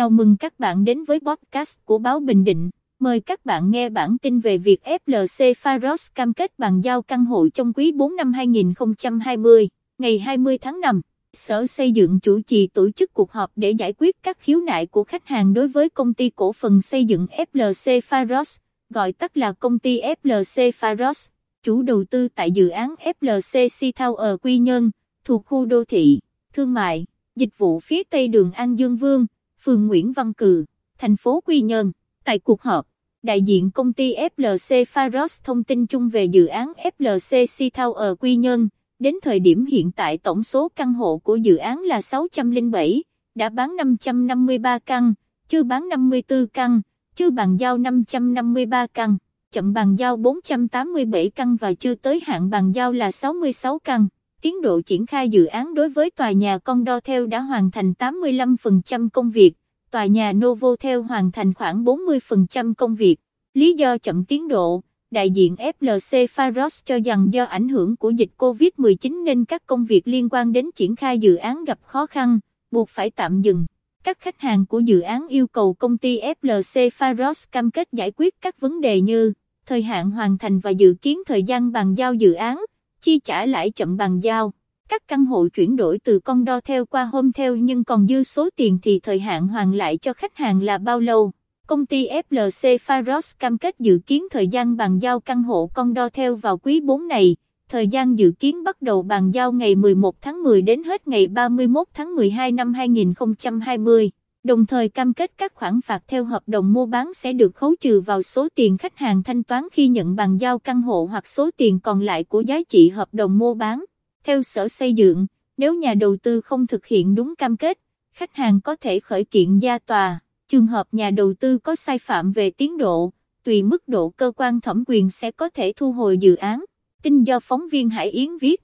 Chào mừng các bạn đến với podcast của báo Bình Định. Mời các bạn nghe bản tin về việc FLC faros cam kết bàn giao căn hộ trong quý 4 năm 2020, ngày 20 tháng 5. Sở Xây dựng chủ trì tổ chức cuộc họp để giải quyết các khiếu nại của khách hàng đối với công ty cổ phần xây dựng FLC faros gọi tắt là công ty FLC faros chủ đầu tư tại dự án FLC Sea Tower Quy Nhơn, thuộc khu đô thị, thương mại, dịch vụ phía tây đường An Dương Vương, phường Nguyễn Văn Cừ, thành phố Quy Nhơn. Tại cuộc họp, đại diện công ty FLC Faros thông tin chung về dự án FLC Sea Tower Quy Nhơn, đến thời điểm hiện tại tổng số căn hộ của dự án là 607, đã bán 553 căn, chưa bán 54 căn, chưa bàn giao 553 căn, chậm bàn giao 487 căn và chưa tới hạn bàn giao là 66 căn. Tiến độ triển khai dự án đối với tòa nhà Condotel đã hoàn thành 85% công việc, tòa nhà Novotel hoàn thành khoảng 40% công việc. Lý do chậm tiến độ, đại diện FLC Pharos cho rằng do ảnh hưởng của dịch COVID-19 nên các công việc liên quan đến triển khai dự án gặp khó khăn, buộc phải tạm dừng. Các khách hàng của dự án yêu cầu công ty FLC Pharos cam kết giải quyết các vấn đề như thời hạn hoàn thành và dự kiến thời gian bàn giao dự án, chi trả lãi chậm bàn giao. Các căn hộ chuyển đổi từ con đo theo qua hôm theo nhưng còn dư số tiền thì thời hạn hoàn lại cho khách hàng là bao lâu. Công ty FLC Pharos cam kết dự kiến thời gian bàn giao căn hộ con đo theo vào quý 4 này, thời gian dự kiến bắt đầu bàn giao ngày 11 tháng 10 đến hết ngày 31 tháng 12 năm 2020, đồng thời cam kết các khoản phạt theo hợp đồng mua bán sẽ được khấu trừ vào số tiền khách hàng thanh toán khi nhận bàn giao căn hộ hoặc số tiền còn lại của giá trị hợp đồng mua bán. Theo Sở Xây dựng, nếu nhà đầu tư không thực hiện đúng cam kết, khách hàng có thể khởi kiện ra tòa. Trường hợp nhà đầu tư có sai phạm về tiến độ, tùy mức độ cơ quan thẩm quyền sẽ có thể thu hồi dự án. Tin do phóng viên Hải Yến viết.